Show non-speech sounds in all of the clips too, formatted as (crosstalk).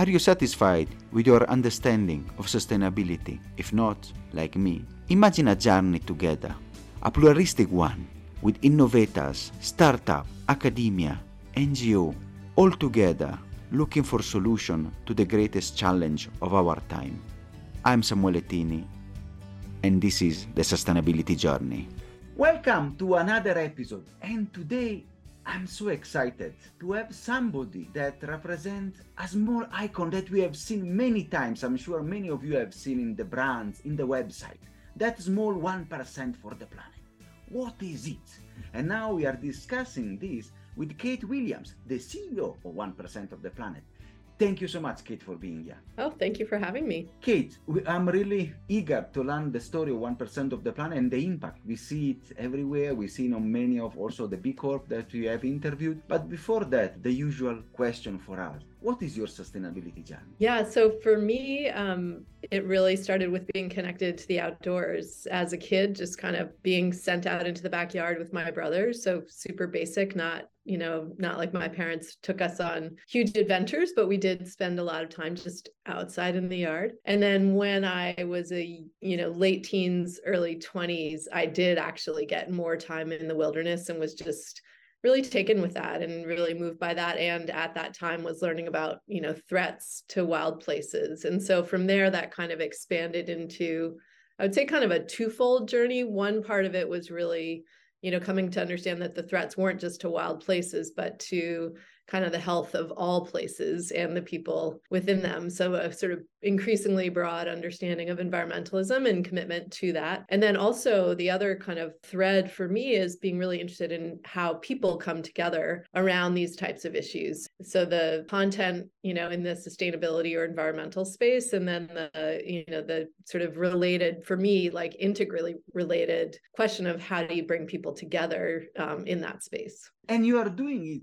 Are you satisfied with your understanding of sustainability? If not, like me, imagine a journey together, a pluralistic one with innovators, startup, academia, NGO, all together looking for solution to the greatest challenge of our time. I'm Samuele Tini, and this is the Sustainability Journey. Welcome to another episode, and today I'm so excited to have somebody that represents a small icon that we have seen many times. I'm sure many of you have seen in the brands, in the website. That small 1% for the planet. What is it? And now we are discussing this with Kate Williams, the CEO of 1% of the planet. Thank you so much, Kate, for being here. Oh, thank you for having me. Kate, I'm really eager to learn the story of 1% of the planet and the impact. We see it everywhere. We see it on many of also the B Corp that we have interviewed. But before that, the usual question for us what is your sustainability journey? Yeah, so for me, um, it really started with being connected to the outdoors as a kid, just kind of being sent out into the backyard with my brothers. So super basic, not you know, not like my parents took us on huge adventures, but we did spend a lot of time just outside in the yard. And then when I was a, you know, late teens, early 20s, I did actually get more time in the wilderness and was just really taken with that and really moved by that and at that time was learning about you know threats to wild places. And so from there that kind of expanded into i would say kind of a twofold journey. One part of it was really you know coming to understand that the threats weren't just to wild places but to kind of the health of all places and the people within them. So, a sort of increasingly broad understanding of environmentalism and commitment to that. And then also, the other kind of thread for me is being really interested in how people come together around these types of issues. So, the content, you know, in the sustainability or environmental space, and then the, you know, the sort of related, for me, like integrally related question of how do you bring people together um, in that space. And you are doing it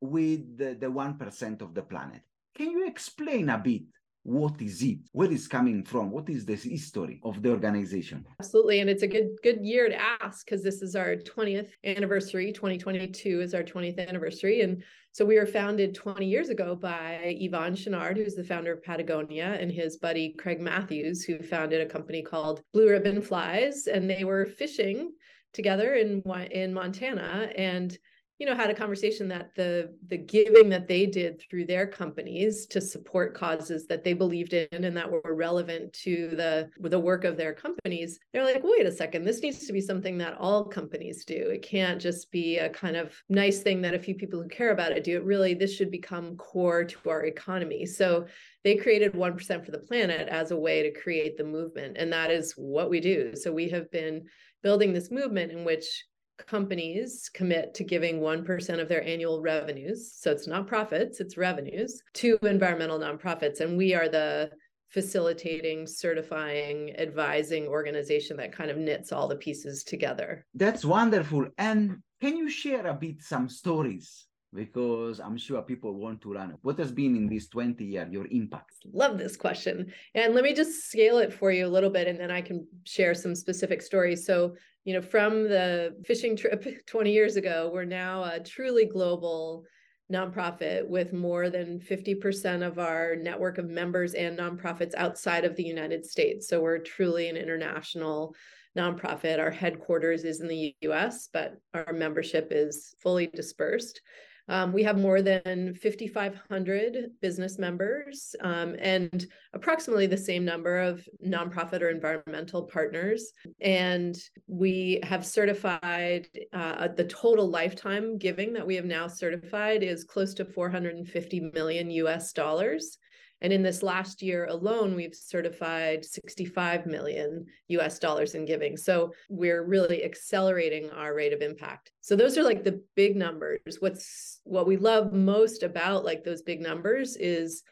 with the, the 1% of the planet. Can you explain a bit what is it where is coming from what is the history of the organization absolutely and it's a good good year to ask because this is our 20th anniversary 2022 is our 20th anniversary and so we were founded 20 years ago by Yvon Chouinard, who's the founder of Patagonia, and his buddy Craig Mathews, who founded a company called Blue Ribbon Flies. And they were fishing together in in Montana. And you know had a conversation that the the giving that they did through their companies to support causes that they believed in and that were relevant to the the work of their companies they're like wait a second this needs to be something that all companies do. It can't just be a kind of nice thing that a few people who care about it do. It really this should become core to our economy. So they created 1% for the planet as a way to create the movement and that is what we do. So we have been building this movement in which companies commit to giving 1% of their annual revenues, so it's not profits, it's revenues, to environmental nonprofits. And we are the facilitating, certifying, advising organization that kind of knits all the pieces together. That's wonderful. And can you share a bit some stories because I'm sure people want to learn. What has been in these 20 years your impact? Love this question. And let me just scale it for you a little bit and then I can share some specific stories. So, you know, from the fishing trip (laughs) 20 years ago, we're now a truly global nonprofit with more than 50% of our network of members and nonprofits outside of the United States. So we're truly an international nonprofit. Our headquarters is in the US, but our membership is fully dispersed. Um, we have more than 5,500 business members um, and approximately the same number of nonprofit or environmental partners. And we have certified uh, the total lifetime giving that we have now certified is close to 450 million US dollars. And in this last year alone, we've certified 65 million US dollars in giving. So we're really accelerating our rate of impact. So those are like the big numbers. What's what we love most about like those big numbers is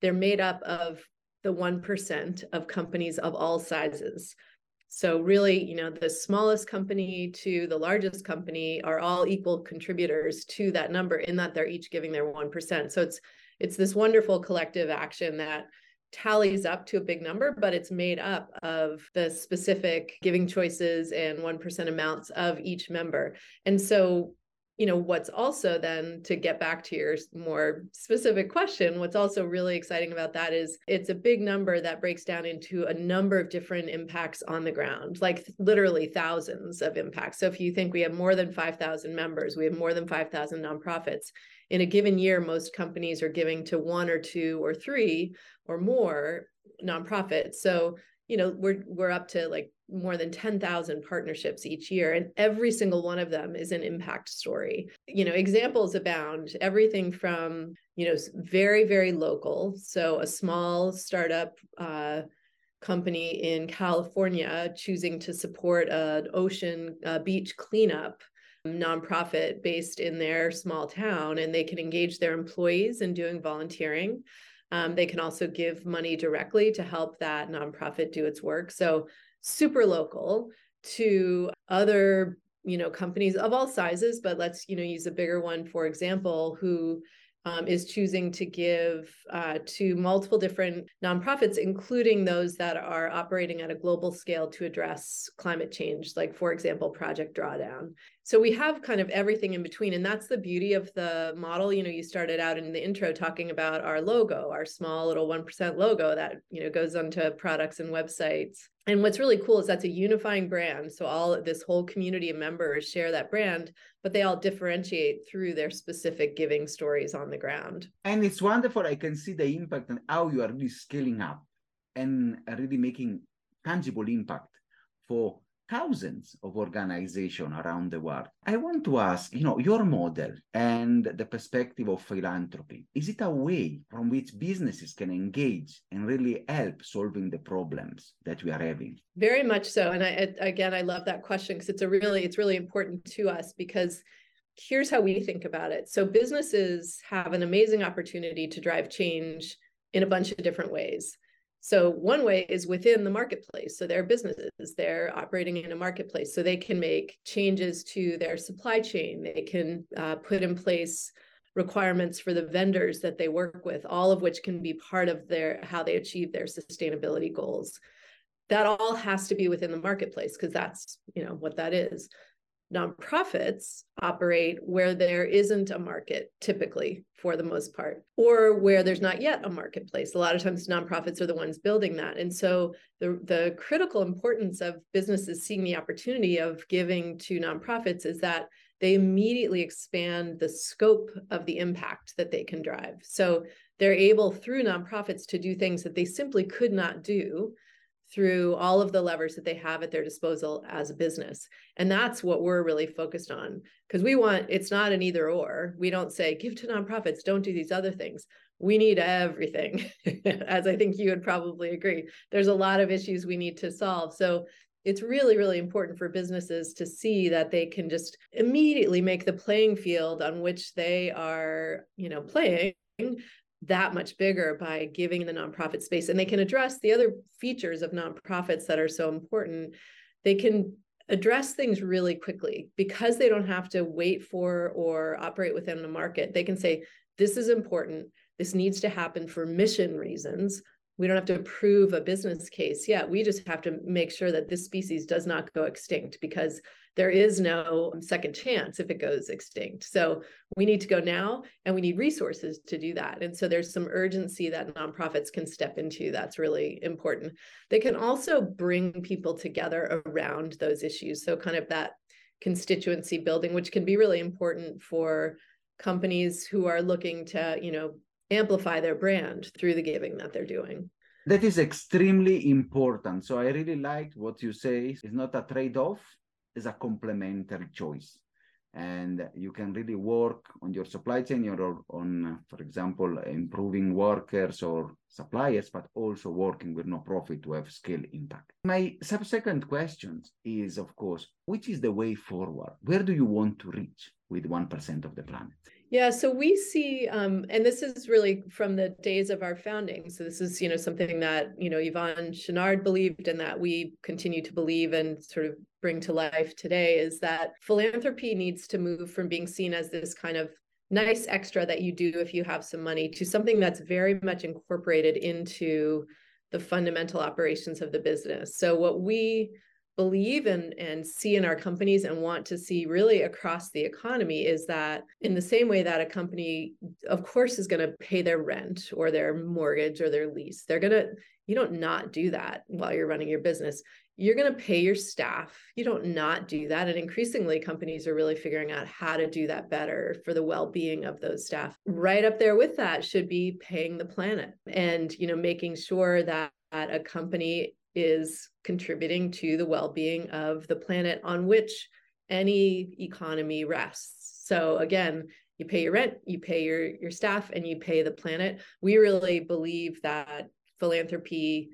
they're made up of the 1% of companies of all sizes. So really, you know, the smallest company to the largest company are all equal contributors to that number in that they're each giving their 1%. So it's it's this wonderful collective action that tallies up to a big number, but it's made up of the specific giving choices and 1% amounts of each member. And so, you know what's also then to get back to your more specific question what's also really exciting about that is it's a big number that breaks down into a number of different impacts on the ground like literally thousands of impacts. So if you think we have more than 5000 members we have more than 5000 nonprofits in a given year most companies are giving to one or two or three or more nonprofits. So you know we're we're up to like more than 10,000 partnerships each year and every single one of them is an impact story. You know, examples abound, everything from, you know, very very local, so a small startup uh, company in California choosing to support an ocean uh, beach cleanup nonprofit based in their small town and they can engage their employees in doing volunteering. Um, they can also give money directly to help that nonprofit do its work. So super local to other you know companies of all sizes but let's you know use a bigger one for example who um, is choosing to give uh, to multiple different nonprofits, including those that are operating at a global scale to address climate change, like, for example, Project Drawdown. So we have kind of everything in between. And that's the beauty of the model. You know, you started out in the intro talking about our logo, our small little 1% logo that, you know, goes onto products and websites. And what's really cool is that's a unifying brand. So all this whole community of members share that brand, but they all differentiate through their specific giving stories on the ground. And it's wonderful. I can see the impact and how you are really scaling up and really making tangible impact for thousands of organizations around the world. I want to ask, you know, your model and the perspective of philanthropy, is it a way from which businesses can engage and really help solving the problems that we are having? Very much so. And I, again, I love that question because it's a really, it's really important to us because here's how we think about it. So businesses have an amazing opportunity to drive change in a bunch of different ways. So one way is within the marketplace. So their businesses, they're operating in a marketplace, so they can make changes to their supply chain. They can uh, put in place requirements for the vendors that they work with, all of which can be part of their how they achieve their sustainability goals. That all has to be within the marketplace because that's you know what that is nonprofits operate where there isn't a market typically for the most part or where there's not yet a marketplace. A lot of times nonprofits are the ones building that. And so the the critical importance of businesses seeing the opportunity of giving to nonprofits is that they immediately expand the scope of the impact that they can drive. So they're able through nonprofits to do things that they simply could not do through all of the levers that they have at their disposal as a business. And that's what we're really focused on because we want it's not an either or. We don't say give to nonprofits, don't do these other things. We need everything, (laughs) as I think you would probably agree. There's a lot of issues we need to solve. So it's really really important for businesses to see that they can just immediately make the playing field on which they are you know playing that much bigger by giving the nonprofit space. And they can address the other features of nonprofits that are so important. They can address things really quickly. Because they don't have to wait for or operate within the market they can say this is important. This needs to happen for mission reasons we don't have to prove a business case yet we just have to make sure that this species does not go extinct because there is no second chance if it goes extinct. So we need to go now and we need resources to do that. And so there's some urgency that nonprofits can step into that's really important. They can also bring people together around those issues. So kind of that constituency building, which can be really important for companies who are looking to, you know, amplify their brand through the giving that they're doing. That is extremely important. So I really liked what you say. It's not a trade off, it's a complementary choice and you can really work on your supply chain or on for example improving workers or suppliers but also working with no profit to have scale impact my subsequent question is of course which is the way forward where do you want to reach with 1% of the planet yeah, so we see, um, and this is really from the days of our founding. So this is, you know, something that you know Yvon Chouinard believed, and that we continue to believe and sort of bring to life today is that philanthropy needs to move from being seen as this kind of nice extra that you do if you have some money to something that's very much incorporated into the fundamental operations of the business. So what we believe and and see in our companies and want to see really across the economy is that in the same way that a company of course is going to pay their rent or their mortgage or their lease they're going to you don't not do that while you're running your business. You're going to pay your staff. You don't not do that. And increasingly companies are really figuring out how to do that better for the well-being of those staff. Right up there with that should be paying the planet and you know making sure that a company is contributing to the well-being of the planet on which any economy rests so again you pay your rent you pay your your staff and you pay the planet we really believe that philanthropy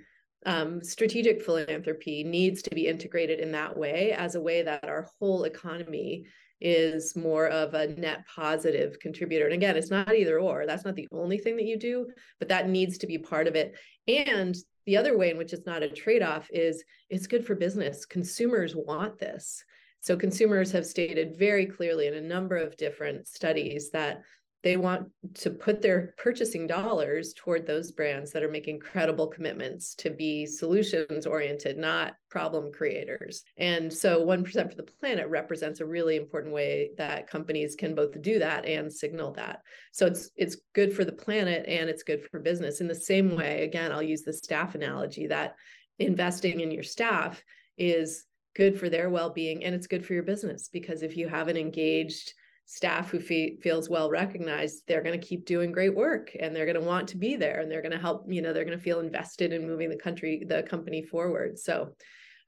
um, strategic philanthropy needs to be integrated in that way as a way that our whole economy is more of a net positive contributor. And again, it's not either or. That's not the only thing that you do, but that needs to be part of it. And the other way in which it's not a trade off is it's good for business. Consumers want this. So consumers have stated very clearly in a number of different studies that they want to put their purchasing dollars toward those brands that are making credible commitments to be solutions oriented not problem creators. And so 1% for the planet represents a really important way that companies can both do that and signal that. So it's it's good for the planet and it's good for business. In the same way again i'll use the staff analogy that investing in your staff is good for their well-being and it's good for your business because if you have an engaged staff who fe- feels well recognized they're going to keep doing great work and they're going to want to be there and they're going to help you know they're going to feel invested in moving the country the company forward. So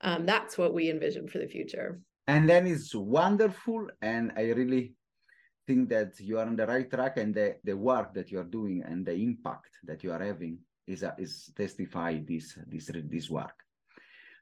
um, that's what we envision for the future. And then it's wonderful and i really think that you are on the right track and the, the work that you are doing and the impact that you are having is uh, is testify this this this work.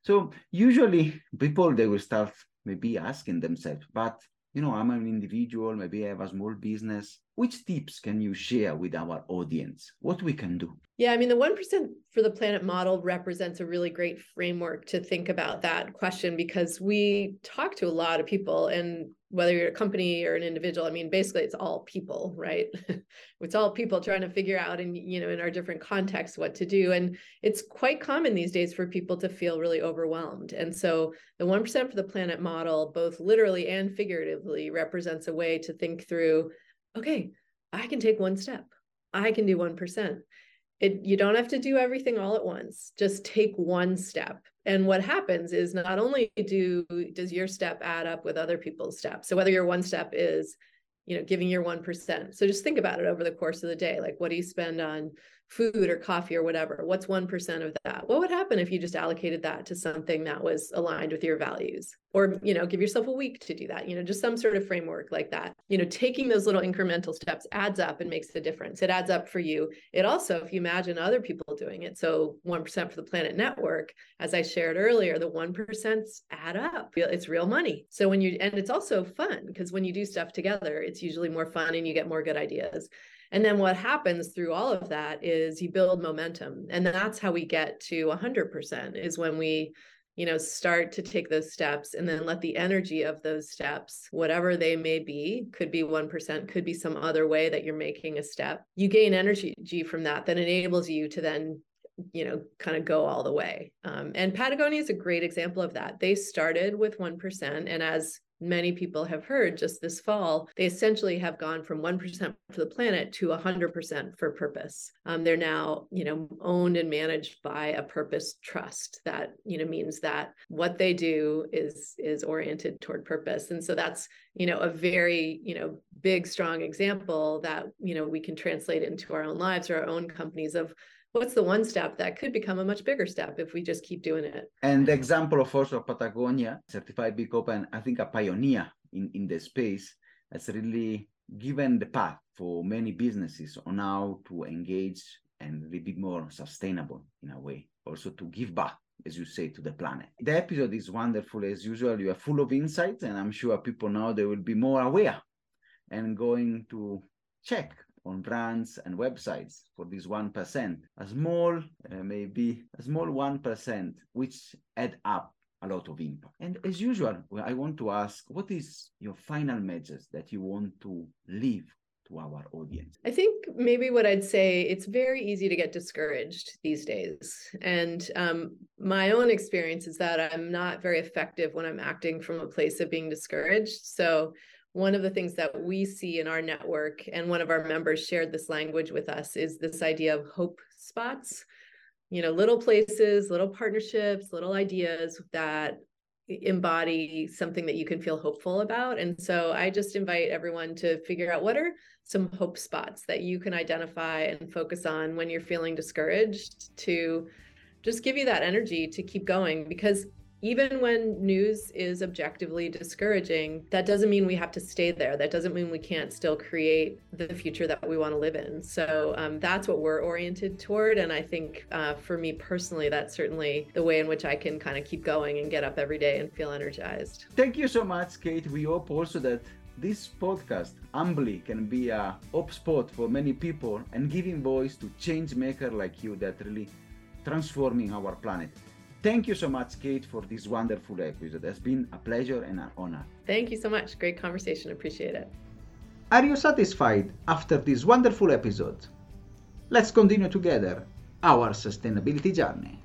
So usually people they will start maybe asking themselves but you know, I'm an individual, maybe I have a small business. Which tips can you share with our audience? What we can do? Yeah, I mean, the 1% for the planet model represents a really great framework to think about that question because we talk to a lot of people and whether you're a company or an individual i mean basically it's all people right (laughs) it's all people trying to figure out and you know in our different contexts what to do and it's quite common these days for people to feel really overwhelmed and so the 1% for the planet model both literally and figuratively represents a way to think through okay i can take one step. I can do 1% it you don't have to do everything all at once. Just take one step. And what happens is not only do does your step add up with other people's steps. So whether your one step is you know giving your 1% so just think about it over the course of the day. Like what do you spend on food or coffee or whatever what's 1% of that? What would happen if you just allocated that to something that was aligned with your values? Or you know give yourself a week to do that you know just some sort of framework like that. You know taking those little incremental steps adds up and makes a difference. It adds up for you. It also if you imagine other people doing it so 1% for the planet network as i shared earlier the 1% add up. It's real money. So when you and it's also fun because when you do stuff together it's usually more fun and you get more good ideas and then what happens through all of that is you build momentum. And that's how we get to 100% is when we you know start to take those steps and then let the energy of those steps whatever they may be could be 1% could be some other way that you're making a step you gain energy from that that enables you to then you know kind of go all the way um, and patagonia is a great example of that they started with 1% and as many people have heard just this fall, they essentially have gone from 1% for the planet to 100% for purpose. Um, they're now, you know, owned and managed by a purpose trust that, you know, means that what they do is is oriented toward purpose. And so that's, you know, a very, you know, big, strong example that, you know, we can translate into our own lives or our own companies of what's the one step? That could become a much bigger step if we just keep doing it. And the example of also patagonia certified b corp and i think a pioneer in in the space has really given the path for many businesses on how to engage and be more sustainable in a way also to give back as you say to the planet. The episode is wonderful as usual. You are full of insights and i'm sure people now they will be more aware and going to check on brands and websites for this 1%, a small, uh, maybe a small 1%, which add up a lot of impact. And as usual, I want to ask, what is your final message that you want to leave to our audience? I think maybe what I'd say it's very easy to get discouraged these days. And um, my own experience is that I'm not very effective when I'm acting from a place of being discouraged. So one of the things that we see in our network, and one of our members shared this language with us, is this idea of hope spots. You know, little places, little partnerships, little ideas that embody something that you can feel hopeful about. And so I just invite everyone to figure out what are some hope spots that you can identify and focus on when you're feeling discouraged to just give you that energy to keep going because even when news is objectively discouraging, that doesn't mean we have to stay there. That doesn't mean we can't still create the future that we want to live in. So um, that's what we're oriented toward. And I think uh, for me personally, that's certainly the way in which I can kind of keep going and get up every day and feel energized. Thank you so much, Kate. We hope also that this podcast humbly can be a hope spot for many people and giving voice to change maker like you that really transforming our planet. Thank you so much, Kate, for this wonderful episode. It's been a pleasure and an honor. Thank you so much. Great conversation. Appreciate it. Are you satisfied after this wonderful episode? Let's continue together our sustainability journey.